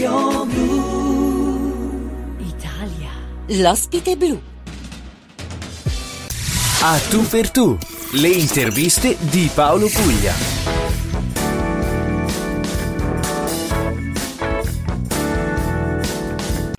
Radio Blu. Italia. L'ospite blu. A tu per tu, le interviste di Paolo Puglia.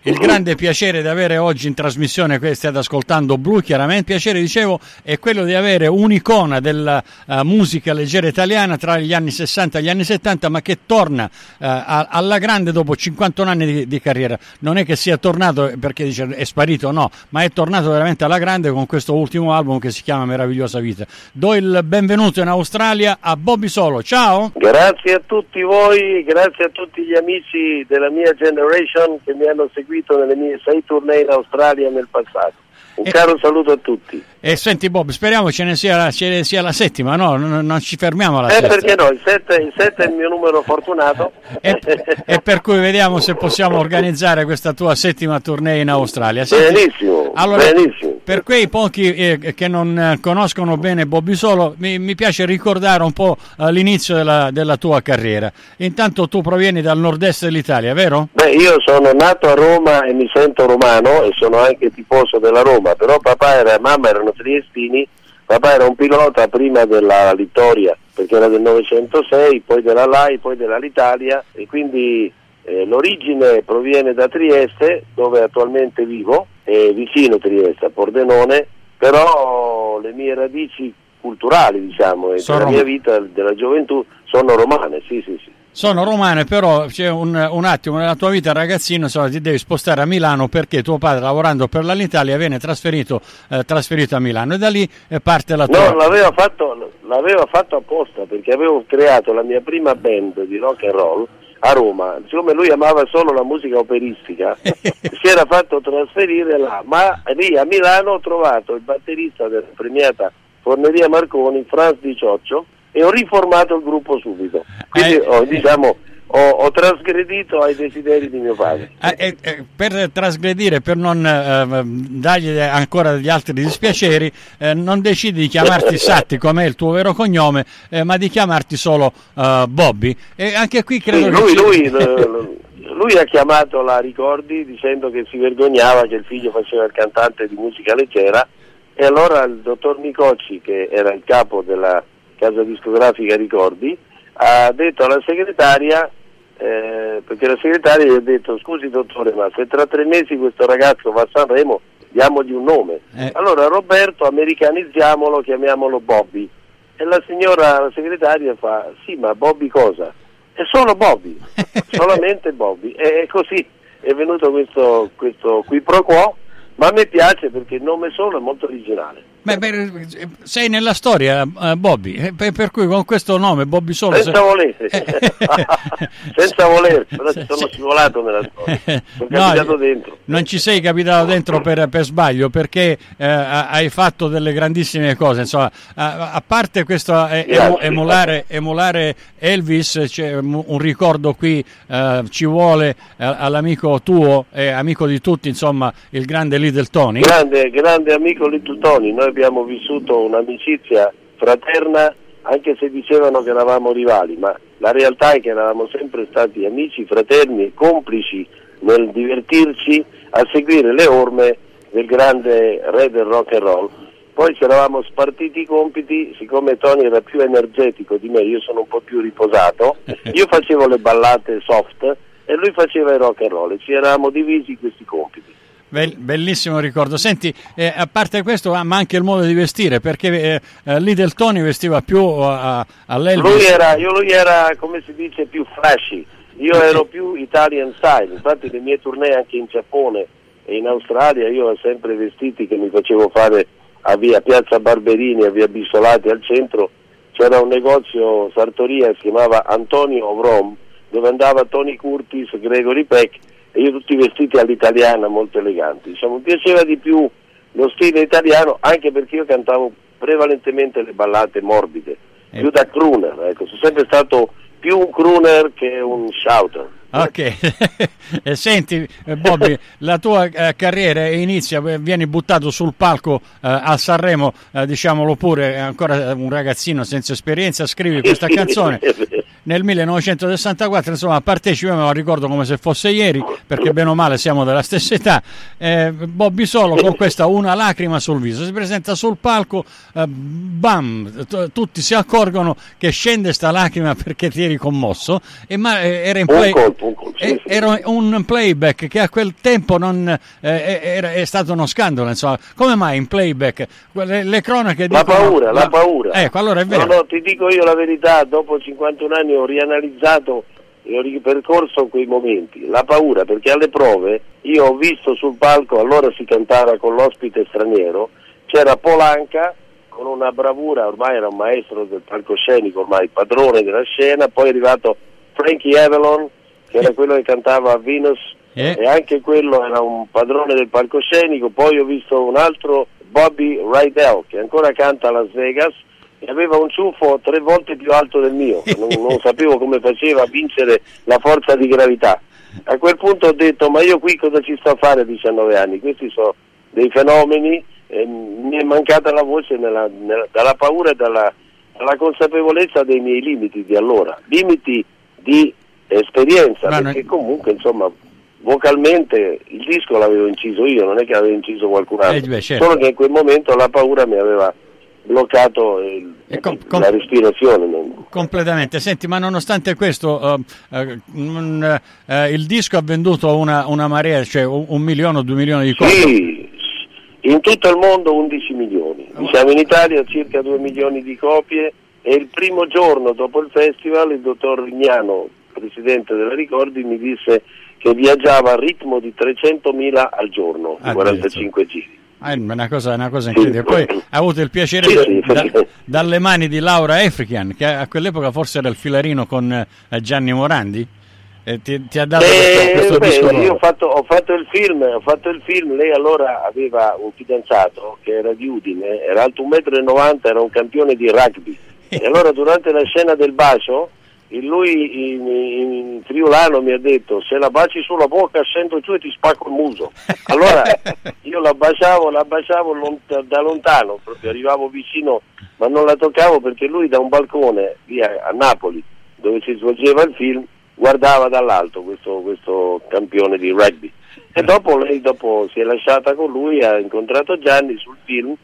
Il grande piacere di avere oggi in trasmissione, state ascoltando Blu, chiaramente, piacere dicevo è quello di avere un'icona della uh, musica leggera italiana tra gli anni 60 e gli anni 70, ma che torna uh, alla grande dopo 51 anni di, di, carriera. Non è che sia tornato perché dice è sparito, no, ma è tornato veramente alla grande con questo ultimo album che si chiama Meravigliosa Vita. Do il benvenuto in Australia a Bobby Solo. Ciao! Grazie a tutti voi, grazie a tutti gli amici della mia generation che mi hanno seguito seguito nelle mie sei tournée in Australia nel passato. Un e, caro saluto a tutti. E senti Bob, speriamo ce ne sia, ce ne sia la settima, no? Non, non, ci fermiamo alla eh, settima. perché no, il 7, è il mio numero fortunato. E, e, per cui vediamo se possiamo organizzare questa tua settima tournée in Australia. Senti, benissimo, allora, benissimo. Per quei pochi eh, che non eh, conoscono bene Bobby Solo, mi, mi piace ricordare un po' eh, l'inizio della, della, tua carriera. Intanto tu provieni dal nord-est dell'Italia, vero? Beh, io sono nato a Roma e mi sento romano e sono anche tifoso della Roma, però papà e mamma erano triestini, papà era un pilota prima della Littoria, perché era del 906, poi della LAI, poi dell'Alitalia e quindi eh, l'origine proviene da Trieste, dove attualmente vivo, eh, vicino Trieste, a Pordenone, però le mie radici culturali, diciamo, e sono della mia vita, della gioventù, sono romane, sì, sì, sì. Sono romane, però c'è un, un, attimo nella tua vita ragazzino, insomma, ti devi spostare a Milano perché tuo padre lavorando per l'Alitalia viene trasferito, eh, trasferito a Milano e da lì eh, parte la tua... No, l'aveva fatto, l'aveva fatto apposta perché avevo creato la mia prima band di rock and roll a Roma, siccome lui amava solo la musica operistica, si era fatto trasferire là, ma lì a Milano ho trovato il batterista della premiata Forneria Marconi, Franz Di Cioccio, e ho riformato il gruppo subito. Quindi eh, ho, diciamo, ho, ho, trasgredito ai desideri di mio padre. Eh, eh, per trasgredire, per non eh, dargli ancora degli altri dispiaceri, eh, non decidi di chiamarti Satti come è il tuo vero cognome, eh, ma di chiamarti solo eh, Bobby. E anche qui credo sì, lui, lui, lui, ha chiamato la Ricordi dicendo che si vergognava che il figlio faceva il cantante di musica leggera e allora il dottor Micocci, che era il capo della casa discografica Ricordi, ha detto alla segretaria eh, perché la segretaria gli ha detto scusi dottore ma se tra tre mesi questo ragazzo va a Sanremo diamogli un nome eh. allora Roberto americanizziamolo chiamiamolo Bobby e la signora la segretaria fa sì ma Bobby cosa? è solo Bobby solamente Bobby e così è venuto questo, questo qui pro quo ma a me piace perché il nome solo è molto originale Beh, beh, sei nella storia, uh, Bobby, eh, per, per, cui con questo nome, Bobby Solo. Senza se... volere, senza volere, però ci sono scivolato nella storia. Sono no, capitato dentro. Non ci sei capitato dentro per, per sbaglio, perché eh, hai fatto delle grandissime cose. Insomma, a, a parte questo eh, emulare, emulare, Elvis, c'è un ricordo qui, eh, ci vuole all'amico tuo amico di tutti, insomma, il grande Little Tony. Grande, grande amico Little Tony. Noi abbiamo vissuto un'amicizia fraterna anche se dicevano che eravamo rivali, ma la realtà è che eravamo sempre stati amici, fraterni e complici nel divertirci a seguire le orme del grande re del rock and roll. Poi ci eravamo spartiti i compiti, siccome Tony era più energetico di me, io sono un po' più riposato, io facevo le ballate soft e lui faceva il rock and roll e ci eravamo divisi questi compiti. Bellissimo ricordo. Senti, eh, a parte questo, ma anche il modo di vestire, perché eh, eh lì del Tony vestiva più a, all'Elvis. Lui era, io, lui era, come si dice, più flashy. Io ero più Italian style. Infatti, le mie tournée anche in Giappone e in Australia, io ho sempre vestiti che mi facevo fare a via Piazza Barberini, a via Bissolati al centro. C'era un negozio sartoria, si chiamava Antonio Ovrom, dove andava Tony Curtis, Gregory Peck e io tutti vestiti all'italiana molto eleganti. Diciamo, mi piaceva di più lo stile italiano anche perché io cantavo prevalentemente le ballate morbide, eh. più da crooner, ecco, sono sempre stato più un crooner che un shouter. Ok, senti Bobby, la tua eh, carriera inizia, eh, vieni buttato sul palco eh, a Sanremo, eh, diciamolo pure, ancora un ragazzino senza esperienza, scrivi questa canzone nel 1964, insomma, partecipa, me lo ricordo come se fosse ieri, perché bene o male siamo della stessa età. Eh, Bobby Solo con questa una lacrima sul viso si presenta sul palco, eh, bam, t- tutti si accorgono che scende sta lacrima perché ti eri commosso, e ma, eh, era, in Un play- colpo, un colpo, sì, eh, sì. era un playback che a quel tempo non, eh, era, è stato uno scandalo. Insomma. Come mai in playback? Le, le cronache La dicono- paura, la paura. Ecco, allora è vero. No, no, ti dico io la verità, dopo 51 anni ho rianalizzato e ho ripercorso quei momenti. La paura, perché alle prove io ho visto sul palco, allora si cantava con l'ospite straniero, c'era Polanca con una bravura, ormai era un maestro del palcoscenico, ormai padrone della scena, poi è arrivato Frankie Avalon, che era quello che cantava a Venus, Eh. e anche quello era un padrone del palcoscenico, poi ho visto un altro Bobby Rydell che ancora canta a Las Vegas e aveva un ciuffo tre volte più alto del mio, non, non sapevo come faceva a vincere la forza di gravità. A quel punto ho detto ma io qui cosa ci sto a fare a 19 anni? Questi sono dei fenomeni, e mi è mancata la voce nella- nella- dalla paura e dalla, dalla consapevolezza dei miei limiti di allora, limiti di esperienza, Ma non- perché comunque insomma vocalmente il disco l'avevo inciso io, non è che l'avevo inciso qualcun altro, Eh, beh, certo. solo che in quel momento la paura mi aveva bloccato il- com- com- la respirazione. Completamente. Senti, ma nonostante questo, eh, non, eh, il disco ha venduto una, una marea, cioè un, un milione o due milioni di copie. Sì, in tutto il mondo 11 milioni, diciamo in Italia circa 2 milioni di copie e il primo giorno dopo il festival il dottor Rignano, presidente della Ricordi, mi disse che viaggiava a ritmo di 300.000 al giorno, Ah, 45 giri. Ah, è una cosa, una cosa incredibile. Poi ha avuto il piacere Sì, da- sì, da- sì. dalle mani di Laura Efrican, che a quell'epoca forse era il filarino con eh, Gianni Morandi. Eh, ti, ti ha dato questo, Eh, questo beh, disco io ho fatto, ho fatto il film, ho fatto il film, lei allora aveva un fidanzato che era di Udine, era alto 1,90 m, era un campione di rugby. E allora durante la scena del bacio, il- lui in, in friulano mi ha detto se la baci sulla bocca scendo giù e ti spacco il muso. Allora io la baciavo, la baciavo lont- da lontano, proprio arrivavo vicino, ma non la toccavo perché lui da un balcone via a Napoli, dove si svolgeva il film, guardava dall'alto questo, questo campione di rugby. E dopo lei dopo si è lasciata con lui, ha incontrato Gianni sul film e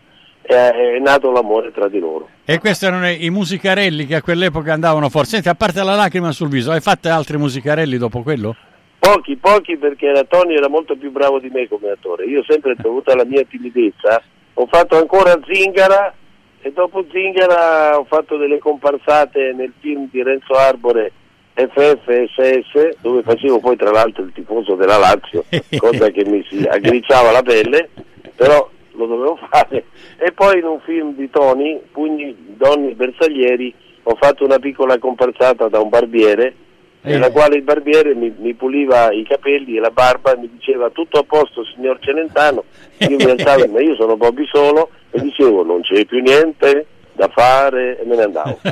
è nato l'amore tra di loro. E questi erano i musicarelli che a quell'epoca andavano forte. Senti, a parte la lacrima sul viso, hai fatto altri musicarelli dopo quello? Pochi, pochi perché era, Tony era molto più bravo di me come attore. Io sempre dovuta alla mia timidezza, ho fatto ancora Zingara e dopo Zingara ho fatto delle comparsate nel film di Renzo Arbore FFSS dove facevo poi tra l'altro il tifoso della Lazio, cosa che mi si aggriciava la pelle, però lo dovevo fare. E poi in un film di Tony, Pugni, Donne Bersaglieri, ho fatto una piccola comparsata da un barbiere nella quale il barbiere mi, mi puliva i capelli e la barba e mi diceva tutto a posto signor Celentano, io mi alzavo, ma io sono Bobby Solo e dicevo non c'è più niente da fare e me ne andavo.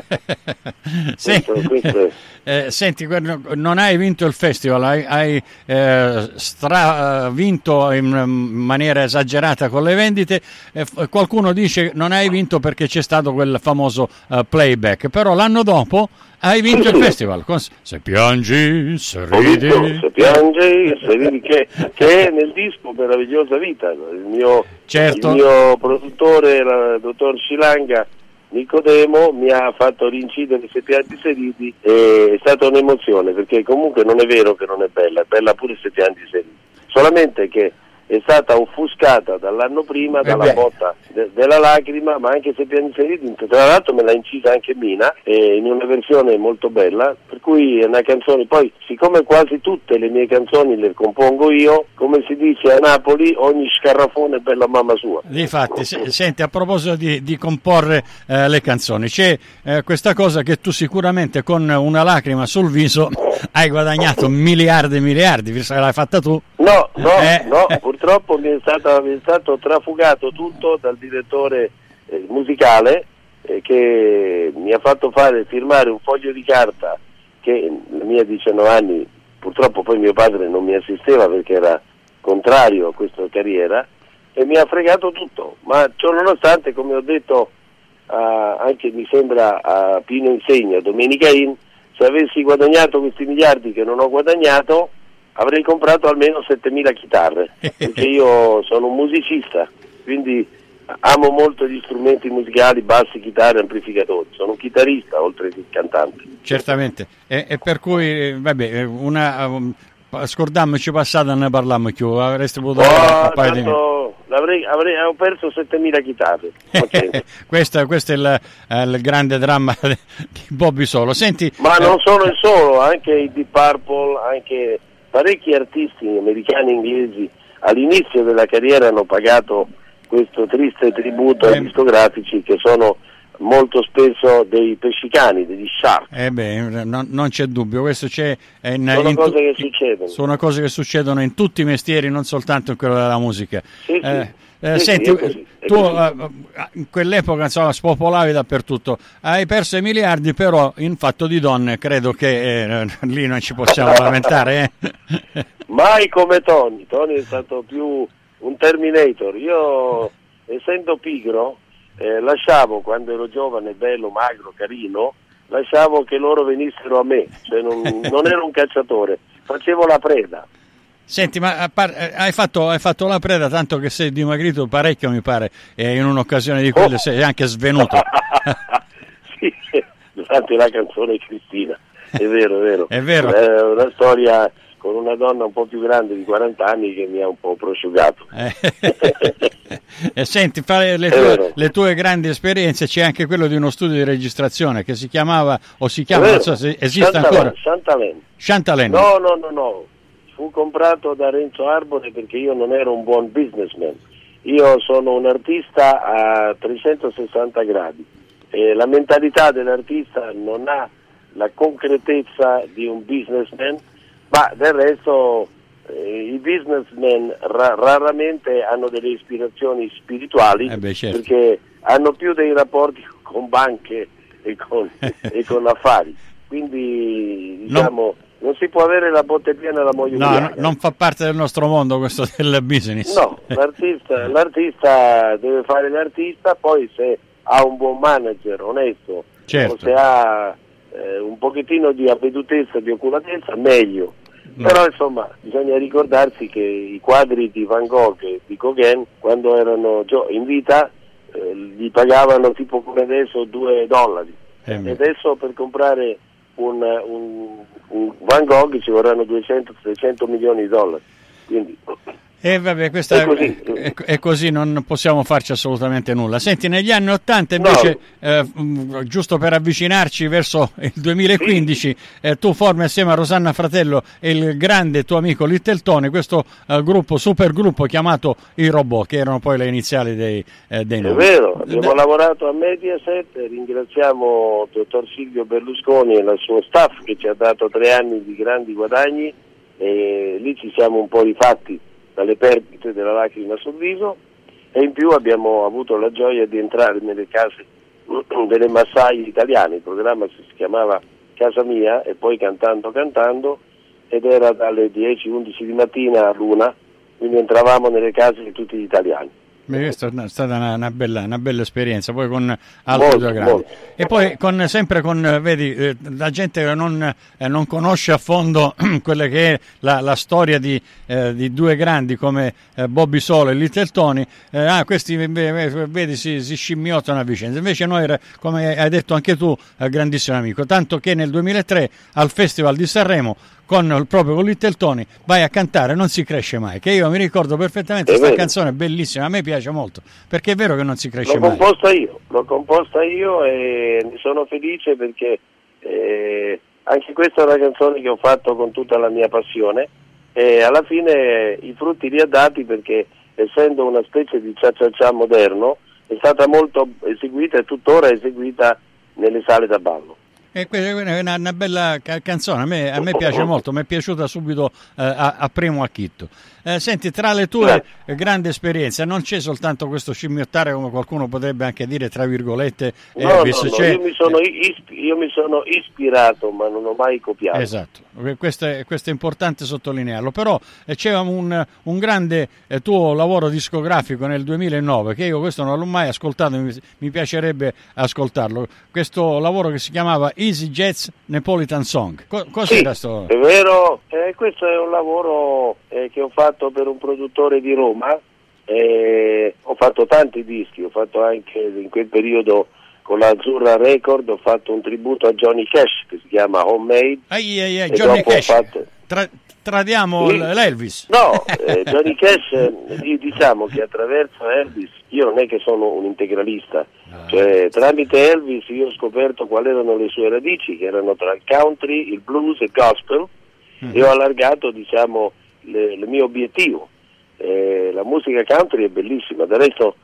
Sì. Questo- questo Eh, senti, non hai vinto il festival, hai, hai, eh, stra- eh, vinto in maniera esagerata con le vendite. eh, qualcuno dice non hai vinto perché c'è stato quel famoso eh, playback, però l'anno dopo hai vinto il festival. se piangi, se Ho vinto, ridi. se piange, se vedi che, che è nel disco Meravigliosa Vita, il mio, Certo. il mio produttore, il dottor Silanga, Nicodemo, mi ha fatto rincidere se pianti se ridi e è stata un'emozione perché comunque non è vero che non è bella, è bella pure se pianti se ridi, solamente che è stata offuscata dall'anno prima Eh dalla botta de- della lacrima, ma anche se pianti se ridi, tra l'altro me l'ha incisa anche Mina eh, in una versione molto bella, per cui è una canzone, poi siccome quasi tutte le mie canzoni le compongo io, come si dice a Napoli, ogni scarrafone è bella mamma sua. Difatti, se- senti, a proposito di, di comporre eh, le canzoni, c'è eh, questa cosa che tu sicuramente con una lacrima sul viso hai guadagnato miliardi e miliardi, visto che l'hai fatta tu. No, no, Eh. no, purtroppo mi è, stata- mi è stato trafugato tutto dal direttore eh, musicale eh, che mi ha fatto fare firmare un foglio di carta che la mia 19 anni, purtroppo poi mio padre non mi assisteva perché era contrario a questa carriera e mi ha fregato tutto, ma ciò nonostante, come ho detto ah, anche mi sembra a Pino Insegna, Domenica In, se avessi guadagnato questi miliardi che non ho guadagnato avrei comprato almeno 7000 chitarre, perché io sono un musicista, quindi amo molto gli strumenti musicali, bassi, chitarre, amplificatori, sono un chitarrista oltre che cantante. Certamente, e, e per cui, vabbè, una, um, scordiamoci passata ne parliamo più, avreste potuto oh, di Avrei, avrei, ho perso 7000 chitarre. questo, questo è il, il, grande dramma di Bobby Solo. Senti, Ma non solo il solo, anche i Deep Purple, anche parecchi artisti americani e inglesi all'inizio della carriera hanno pagato questo triste tributo ai eh. discografici che sono molto spesso dei pescicani, degli shark. Eh beh, non, non c'è dubbio, questo c'è in, sono in, cose che succedono. Sono cose che succedono in tutti i mestieri, non soltanto in quello della musica. Sì, eh, eh, senti, così, tu uh, in quell'epoca insomma, spopolavi dappertutto, hai perso i miliardi, però in fatto di donne credo che eh, lì non ci possiamo lamentare. Eh. Mai come Tony, Tony è stato più un Terminator. Io, essendo pigro, eh, lasciavo quando ero giovane, bello, magro, carino, lasciavo che loro venissero a me, cioè non, non ero un cacciatore, facevo la preda. Senti, ma par- eh, hai, fatto, hai, fatto, la preda tanto che sei dimagrito parecchio, mi pare, e in un'occasione di quelle oh. sei anche svenuto. sì, durante la canzone Cristina, è vero, è vero. È vero. È una storia con una donna un po' più grande di 40 anni che mi ha un po' prosciugato. e senti, fare le tue, le tue, grandi esperienze c'è anche quello di uno studio di registrazione che si chiamava o si chiama, non so se esiste Chantalene, ancora. Chantalene. Chantalene. No, no, no, no. Fu comprato da Renzo Arbore perché io non ero un buon businessman. Io sono un artista a 360 gradi e la mentalità dell'artista non ha la concretezza di un businessman ma del resto eh, i businessmen ra- raramente hanno delle ispirazioni spirituali eh beh, certo. perché hanno più dei rapporti con banche e con, e con affari. Quindi diciamo, no. Non si può avere la botte piena e la moglie No, no, non fa parte del nostro mondo questo del business. No, l'artista, l'artista deve fare l'artista, poi se ha un buon manager onesto certo. o se ha eh, un pochettino di avvedutezza, di oculatezza, meglio. No. Però insomma bisogna ricordarsi che i quadri di Van Gogh e di Gauguin quando erano in vita eh, gli pagavano tipo come adesso 2 dollari eh, e adesso per comprare un, un, un Van Gogh ci vorranno 200-300 milioni di dollari. Quindi e vabbè, questa è così. È, è così. non possiamo farci assolutamente nulla. Senti, negli anni 80 invece, no. eh, giusto per avvicinarci verso il 2015, sì. eh, tu formi assieme a Rosanna Fratello e il grande tuo amico Little Tony questo eh, gruppo, super gruppo chiamato I Robot, che erano poi le iniziali dei, eh, dei nomi. È vero, abbiamo De... lavorato a Mediaset, ringraziamo il dottor Silvio Berlusconi e il suo staff che ci ha dato tre anni di grandi guadagni e lì ci siamo un po' rifatti dalle perdite della lacrima sul viso e in più abbiamo avuto la gioia di entrare nelle case delle massaie italiane, il programma si chiamava Casa Mia e poi cantando cantando ed era dalle 10-11 di mattina a luna, quindi entravamo nelle case di tutti gli italiani. Questa è stata una, una, bella, una, bella, esperienza, poi con altri due grandi. E poi con, sempre con, vedi, eh, la gente che non, eh, non, conosce a fondo quella che è la, la storia di, eh, di, due grandi come eh, Bobby Solo e Little Tony, eh, ah, questi vedi si, si, scimmiottano a vicenda. Invece noi, come hai detto anche tu, eh, grandissimo amico, tanto che nel 2003 al Festival di Sanremo con, proprio con Little Tony vai a cantare Non si cresce mai, che io mi ricordo perfettamente questa canzone bellissima, a me piace molto, perché è vero che non si cresce l'ho mai. Composta io, l'ho composta io e ne sono felice perché eh, anche questa è una canzone che ho fatto con tutta la mia passione e alla fine i frutti li ha dati perché essendo una specie di cia-cia-cia moderno è stata molto eseguita e tuttora eseguita nelle sale da ballo. E questa è una, una bella canzone, a me, a me, piace molto, mi è piaciuta subito eh, a, a, primo acchitto. Eh, senti, tra le tue eh. grandi esperienze non c'è soltanto questo scimmiottare, come qualcuno potrebbe anche dire, tra virgolette, no, Elvis. No, no, io, mi sono, io mi sono ispirato, ma non ho mai copiato. Esatto, questo è, questo è importante sottolinearlo. Però eh, c'è un, un grande eh, tuo lavoro discografico nel 2009, che io questo non l'ho mai ascoltato, mi, mi piacerebbe ascoltarlo. Questo lavoro che si chiamava Easy Jazz Neapolitan Song. Co- cos'era Sì, sto? è vero, eh, questo è un lavoro eh, che ho fatto per un produttore di Roma, eh, ho fatto tanti dischi, ho fatto anche in quel periodo con la Azzurra Record, ho fatto un tributo a Johnny Cash che si chiama Homemade. Ai, ai, ai, Johnny Cash. fatto- Tra- tradiamo Sì. l'Elvis. No, eh, Johnny Cash, eh, di- diciamo che attraverso Elvis, io non è che sono un integralista, cioè tramite Elvis io ho scoperto quali erano le sue radici, che erano tra il country, il blues e il gospel, e ho allargato diciamo il mio obiettivo. Eh, la musica country è bellissima, del resto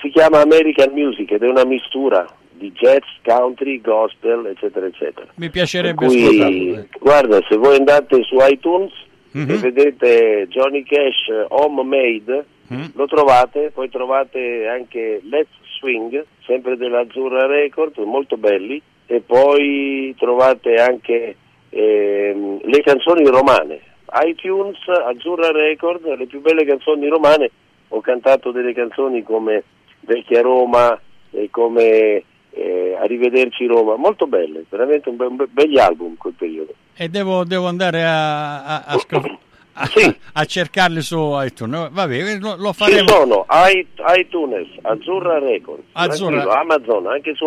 si chiama American Music ed è una mistura di jazz, country, gospel, eccetera, eccetera. Mi piacerebbe cui, ascoltarlo. guarda, se voi andate su iTunes Mhm. e vedete Johnny Cash eh, Homemade, Mm. lo trovate, poi trovate anche Let's Swing, sempre dell'Azzurra Record, molto belli, e poi trovate anche ehm, le canzoni romane. iTunes, Azzurra Record, le più belle canzoni romane, ho cantato delle canzoni come Vecchia Roma e come eh, Arrivederci Roma, molto belle, veramente un be- un be- begli album quel periodo. E devo, devo andare a, a- a scop- a- Sì. a cercarli su iTunes. Vabbè, lo, lo Ci faremo. sono i- iTunes, Azzurra Record, Azzurra- Amazon, anche su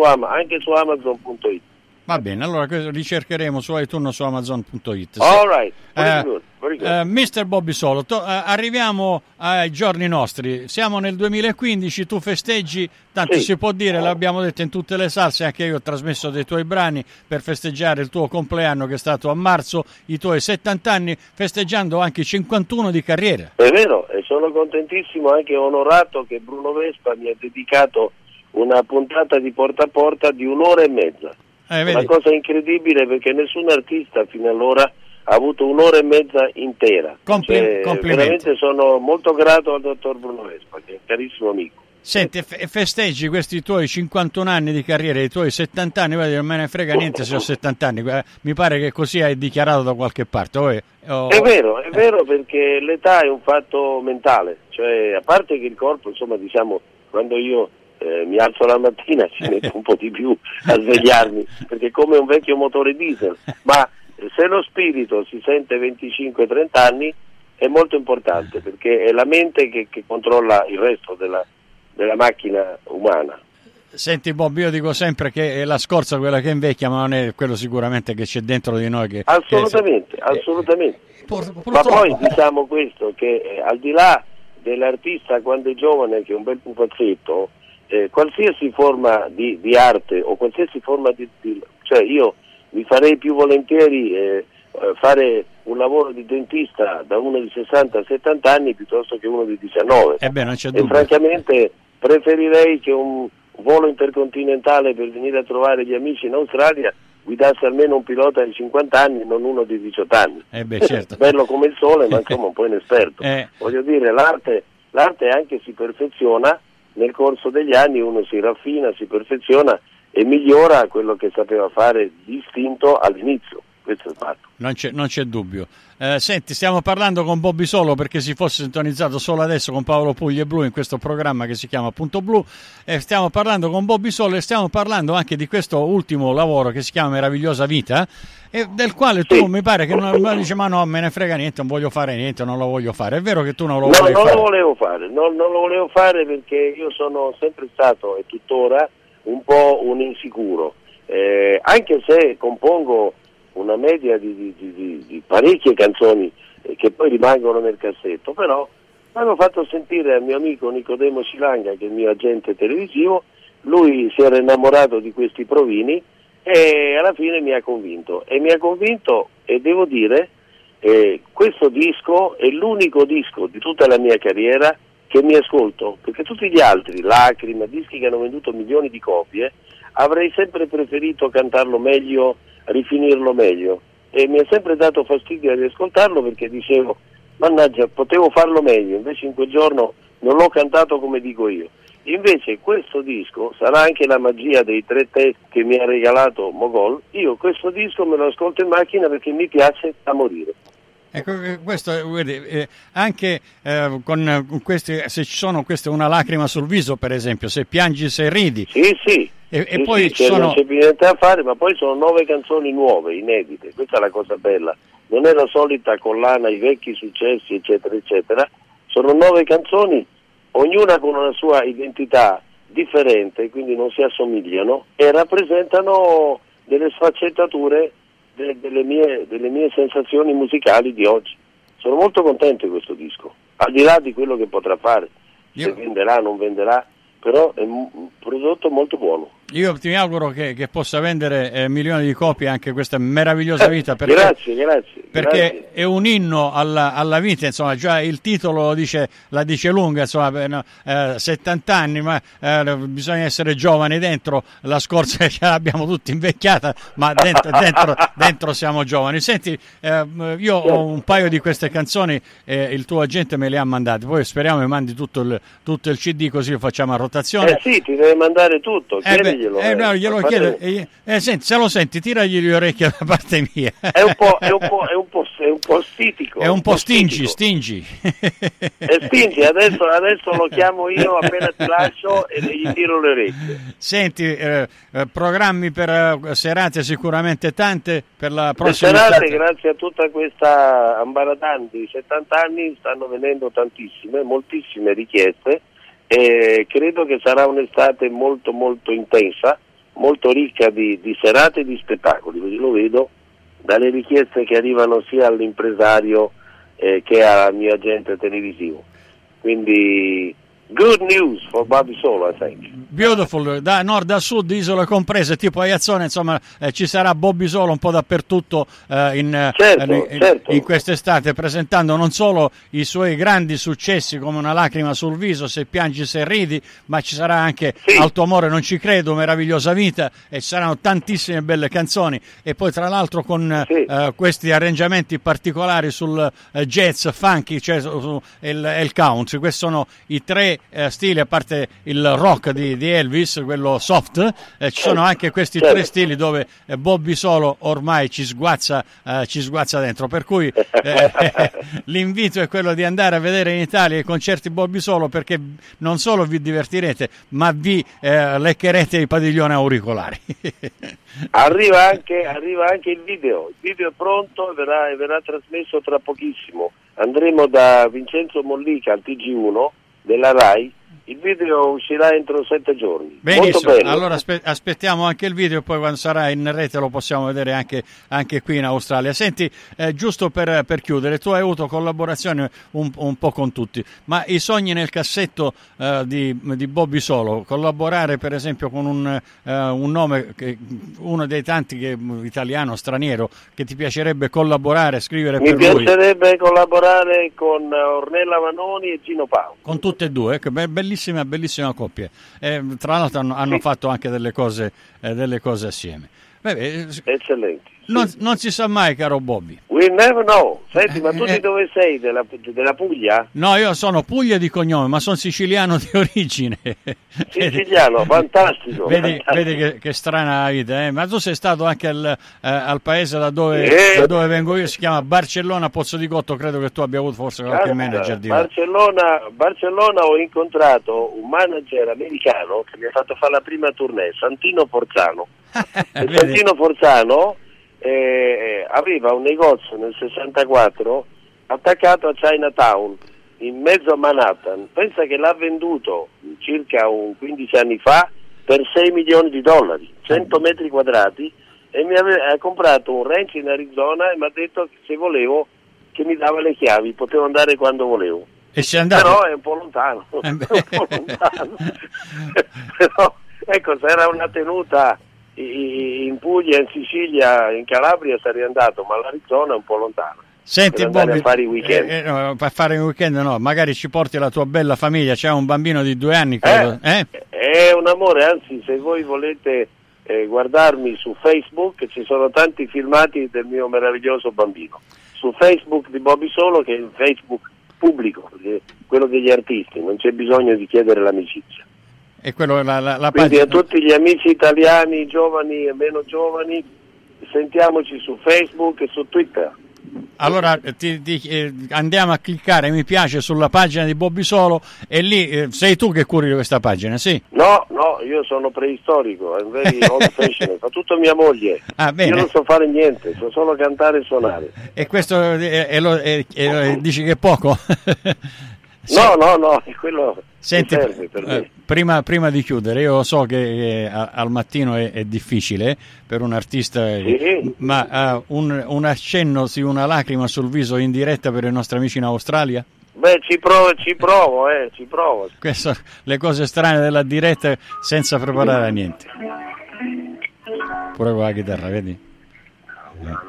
Amazon.it. Va bene, allora ricercheremo su iTunes su Amazon.it. All right, very Eh, good, very good. eh, Mr. Bobby Solo, to- eh, arriviamo ai giorni nostri. Siamo nel 2015, tu festeggi, tanto Sì. si può dire, l'abbiamo detto in tutte le salse, anche io ho trasmesso dei tuoi brani per festeggiare il tuo compleanno che è stato a marzo, i tuoi 70 anni, festeggiando anche i 51 di carriera. È vero, e sono contentissimo anche onorato che Bruno Vespa mi ha dedicato una puntata di porta a porta di un'ora e mezza. Eh, Una cosa incredibile perché nessun artista fino allora ha avuto un'ora e mezza intera. Compli- Cioè, complimenti. veramente sono molto grato al dottor Bruno Vespa, che è un carissimo amico. Senti, e fe- festeggi questi tuoi 51 anni di carriera, i tuoi 70 anni, guarda, non me ne frega niente se ho 70 anni, mi pare che così hai dichiarato da qualche parte. o è- o- È vero, è vero perché l'età è un fatto mentale, cioè a parte che il corpo, insomma, diciamo, quando io eh, mi alzo la mattina ci metto un po' di più a svegliarmi, perché è come un vecchio motore diesel, ma eh, se lo spirito si sente 25-30 anni è molto importante perché è la mente che, che controlla il resto della, della macchina umana. Senti Bob, io dico sempre che è la scorza quella che invecchia, ma non è quello sicuramente che c'è dentro di noi. Che, Assolutamente, che- assolutamente. Pur- Ma purtroppo- poi diciamo questo, che eh, al di là dell'artista quando è giovane, che è un bel pupazzetto, eh, qualsiasi forma di, di arte o qualsiasi forma di, di- cioè io mi farei più volentieri eh, eh, fare un lavoro di dentista da uno di 60-70 anni piuttosto che uno di 19 Eh beh, non c'è e francamente preferirei che un volo intercontinentale per venire a trovare gli amici in Australia guidasse almeno un pilota di 50 anni, non uno di 18 anni. Eh beh, certo. Bello come il sole, ma insomma un po' inesperto. Eh. Voglio dire, l'arte, l'arte anche si perfeziona, nel corso degli anni uno si raffina, si perfeziona e migliora quello che sapeva fare distinto all'inizio. Questo è il fatto. Non c'è, non c'è dubbio. Eh, senti, stiamo parlando con Bobby Solo perché si fosse sintonizzato solo adesso con Paolo Puglia Blu in questo programma che si chiama Punto Blu. E stiamo parlando con Bobby Solo e stiamo parlando anche di questo ultimo lavoro che si chiama Meravigliosa Vita, e del quale tu Sì. mi pare che non ma dici ma no, me ne frega niente, non voglio fare niente, non lo voglio fare. È vero che tu non lo No, vuoi non fare? lo volevo fare, non, non lo volevo fare perché io sono sempre stato e tuttora un po' un insicuro, Eh, anche se compongo una media di, di- di- di- parecchie canzoni eh, che poi rimangono nel cassetto, però l'hanno fatto sentire al mio amico Nicodemo Silanga, che è il mio agente televisivo, lui si era innamorato di questi provini e alla fine mi ha convinto. E mi ha convinto e devo dire eh, questo disco è l'unico disco di tutta la mia carriera che mi ascolto, perché tutti gli altri, Lacrima, dischi che hanno venduto milioni di copie, avrei sempre preferito cantarlo meglio, rifinirlo meglio e mi ha sempre dato fastidio di ascoltarlo perché dicevo, mannaggia, potevo farlo meglio, invece in quel giorno non l'ho cantato come dico io. Invece questo disco sarà anche la magia dei tre test che mi ha regalato Mogol. Io questo disco me lo ascolto in macchina perché mi piace da morire. Ecco, eh, questo, eh, guardi, eh, anche eh, con eh, questi, se ci sono queste una lacrima sul viso, per esempio, se piangi, se ridi, Sì, sì. E, e Sì, poi sì, c'è- sono... non c'è niente da fare, ma poi sono nove canzoni nuove, inedite, questa è la cosa bella. Non è la solita collana, i vecchi successi, eccetera, eccetera. Sono nove canzoni, ognuna con una sua identità differente, quindi non si assomigliano e rappresentano delle sfaccettature de- delle, mie, delle mie sensazioni musicali di oggi. Sono molto contento di questo disco, al di là di quello che potrà fare, se Io- venderà o non venderà, però è un un prodotto molto buono. Io ti auguro che, che possa vendere eh, milioni di copie anche questa meravigliosa vita perché, grazie, grazie. perché grazie. è un inno alla, alla vita, insomma, già il titolo dice, la dice lunga, insomma, eh, no, eh, 70 anni, ma eh, bisogna essere giovani dentro, la scorsa ce l'abbiamo tutti invecchiata, ma dentro, dentro, dentro siamo giovani. Senti, eh, io ho un paio di queste canzoni, eh, il tuo agente me le ha mandate, poi speriamo mi mandi tutto il, tutto il CD così lo facciamo a rotazione. Eh sì, ti deve mandare tutto, Eh beh, chiediglielo. eh, no, eh. glielo chiedo. Eh, eh, senti, se lo senti, tiragli le orecchie da parte mia. È un po', è un po', è un po', è un po' stitico. È un po' stingi, stingi. E stingi, adesso, adesso lo chiamo io appena ti lascio e gli tiro le orecchie. Senti, eh, eh, programmi per eh, serate sicuramente tante per la Le prossima serate, estate. grazie a tutta questa ambaradan di 70 anni, stanno venendo tantissime, moltissime richieste e credo che sarà un'estate molto molto intensa, molto ricca di, di serate e di spettacoli, perché lo vedo dalle richieste che arrivano sia all'impresario eh, che al mio agente televisivo. Quindi good news for Bobby Solo, I think. Beautiful, da nord a sud, isole comprese, tipo Aiazzone, insomma, eh, ci sarà Bobby Solo un po' dappertutto eh, in, eh, Certo, in- certo. in quest'estate, presentando non solo i suoi grandi successi come una lacrima sul viso, se piangi, se ridi, ma ci sarà anche Sì. Al tuo amore non ci credo, meravigliosa vita, e ci saranno tantissime belle canzoni. E poi, tra l'altro, con eh, Sì. eh, questi arrangiamenti particolari sul eh, jazz funky, cioè su- il, il country, questi sono i tre eh, stili, a parte il rock di, di Elvis, quello soft, eh, ci sono anche questi Certo. tre stili dove eh, Bobby Solo ormai ci sguazza, eh, ci sguazza dentro. Per cui eh, l'invito è quello di andare a vedere in Italia i concerti Bobby Solo perché non solo vi divertirete, ma vi leccherete i padiglioni auricolari. Arriva anche, arriva anche il video, il video è pronto e verrà, verrà trasmesso tra pochissimo. Andremo da Vincenzo Mollica al TG1 della RAI, il video uscirà entro sette giorni. Benissimo, allora aspe- aspettiamo anche il video, poi quando sarà in rete lo possiamo vedere anche, anche qui in Australia. Senti, eh, giusto per, per chiudere, tu hai avuto collaborazioni un, un po' con tutti, ma i sogni nel cassetto eh, di, di Bobby Solo, collaborare per esempio con un, eh, un nome, che, uno dei tanti che, italiano, straniero, che ti piacerebbe collaborare, scrivere Mi per lui? piacerebbe collaborare con eh, Ornella Vanoni e Gino Paolo. Con tutte e due, che be- bellissima, bellissima coppia. Eh, tra l'altro hanno, hanno Sì. fatto anche delle cose, eh, delle cose assieme. Beh, Eccellenti. non, non si sa mai, caro Bobby. We never know. Senti, ma tu Eh, eh. di dove sei? Della, della Puglia? No, io sono Puglia di cognome, ma sono siciliano di origine. Siciliano, fantastico. Vedi, fantastico. vedi che, che strana vita, eh? ma tu sei stato anche al, eh, al paese da dove, Eh. da dove vengo io, si chiama Barcellona Pozzo di Cotto, credo che tu abbia avuto forse qualche Guarda, manager di. Barcellona, Barcellona ho incontrato un manager americano che mi ha fatto fare la prima tournée, Santino Forzano. Vedi? Santino Forzano eh, aveva un negozio nel 64 attaccato a Chinatown, in mezzo a Manhattan. Pensa che l'ha venduto circa un 15 anni fa per 6 milioni di dollari, 100 metri quadrati, e mi ave- ha comprato un ranch in Arizona e mi ha detto che se volevo che mi dava le chiavi, potevo andare quando volevo. E sei andato? Però è un po' lontano, Eh un po' lontano. Però, ecco, se era una tenuta in Puglia, in Sicilia, in Calabria sarei andato, ma l'Arizona è un po' lontano. Senti Bobby, a fare i weekend. eh, eh, no, per fare i weekend no, magari ci porti la tua bella famiglia, c'è un bambino di due anni, credo. Eh? È un amore, anzi se voi volete eh, guardarmi su Facebook ci sono tanti filmati del mio meraviglioso bambino. Su Facebook di Bobby Solo che è il Facebook pubblico, quello degli artisti, non c'è bisogno di chiedere l'amicizia. E quello, la, la, la Quindi pagina- a tutti gli amici italiani, giovani e meno giovani, sentiamoci su Facebook e su Twitter. Allora ti- ti- eh, andiamo a cliccare mi piace sulla pagina di Bobby Solo e lì eh, sei tu che curi questa pagina, sì? No, no, io sono preistorico, è very old fashioned, fa tutto mia moglie. Ah. Io non so fare niente, so solo cantare e suonare. E questo eh, eh, lo- eh, eh, dici che è poco? No, no, no, è quello Senti, eh, prima, prima di chiudere, io so che eh, al mattino è, è difficile per un artista, eh, Sì. ma eh, un, un accenno, sì, una lacrima sul viso in diretta per i nostri amici in Australia? Beh, ci provo, ci provo, eh, ci provo. Queste le cose strane della diretta senza preparare a niente. Pure con la chitarra, vedi? Una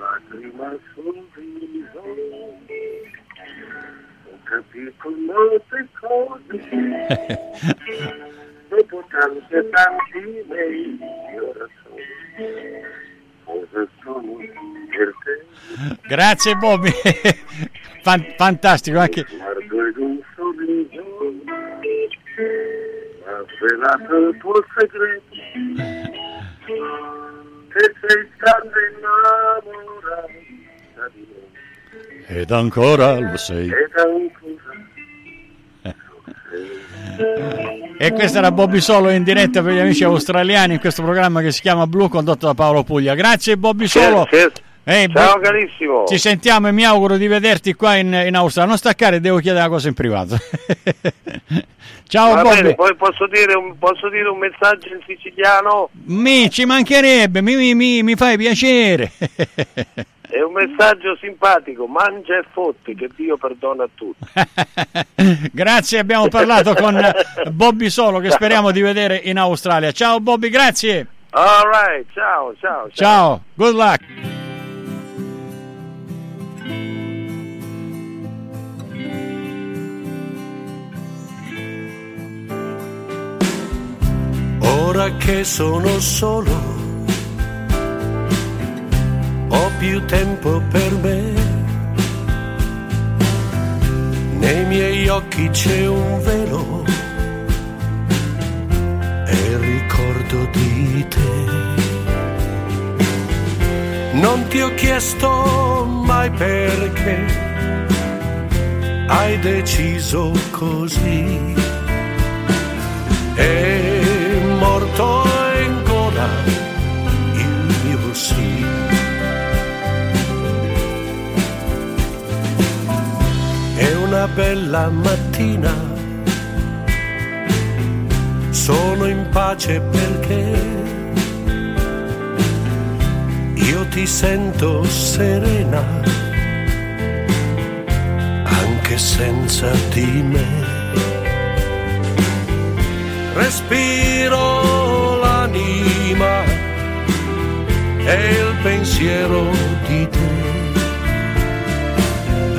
ho capito molte cose, dopo tante tanti mesi, ora so cosa sono per te. Grazie Bobby, Fan- fantastico anche. Guardo ed un sorriso, ha svelato il tuo segreto, che sei di me. Ed ancora lo sei. Ed ancora E questo era Bobby Solo in diretta per gli amici australiani in questo programma che si chiama Blu condotto da Paolo Puglia. Grazie Bobby Solo. Certo. Eh, Ciao bo- carissimo. Ci sentiamo e mi auguro di vederti qua in, in Australia. Non staccare, devo chiedere una cosa in privato. Ciao Va Bobby. bene, poi posso dire, un, posso dire un messaggio in siciliano? Mi ci mancherebbe, mi, mi- mi- mi fai piacere. È un messaggio simpatico, mangia e fotti, che Dio perdona a tutti. grazie, abbiamo parlato con Bobby Solo che speriamo di vedere in Australia. Ciao Bobby, grazie. All right, ciao, ciao, ciao. Ciao, good luck. Ora che sono solo, più tempo per me. Nei miei occhi c'è un velo e ricordo di te. Non ti ho chiesto mai perché hai deciso così è bella mattina, sono in pace perché io ti sento serena, anche senza di me respiro l'anima e il pensiero di te.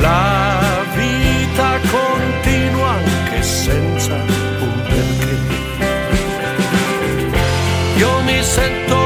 La continua anche senza un perché. Io mi sento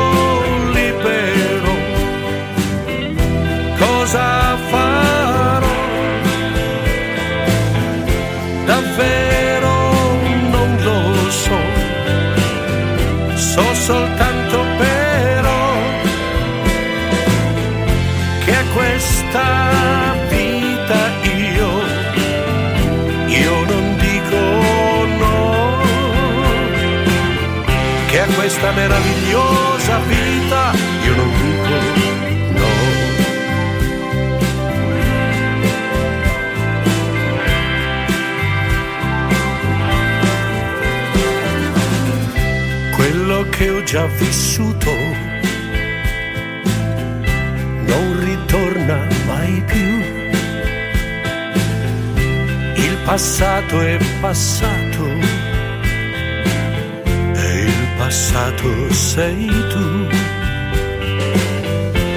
questa meravigliosa vita io non dico no. quello che ho già vissuto non ritorna mai più. Il passato è passato passato sei tu.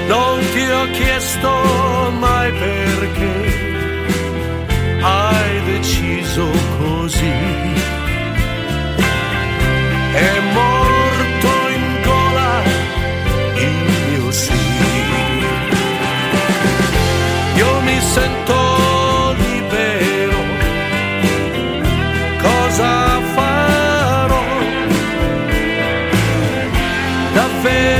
Non ti ho chiesto mai perché hai deciso così è morto in gola il mio sì. Io mi sento Davvero non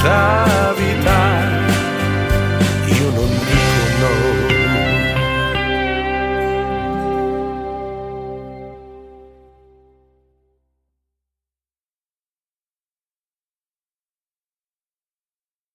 Che a questa vita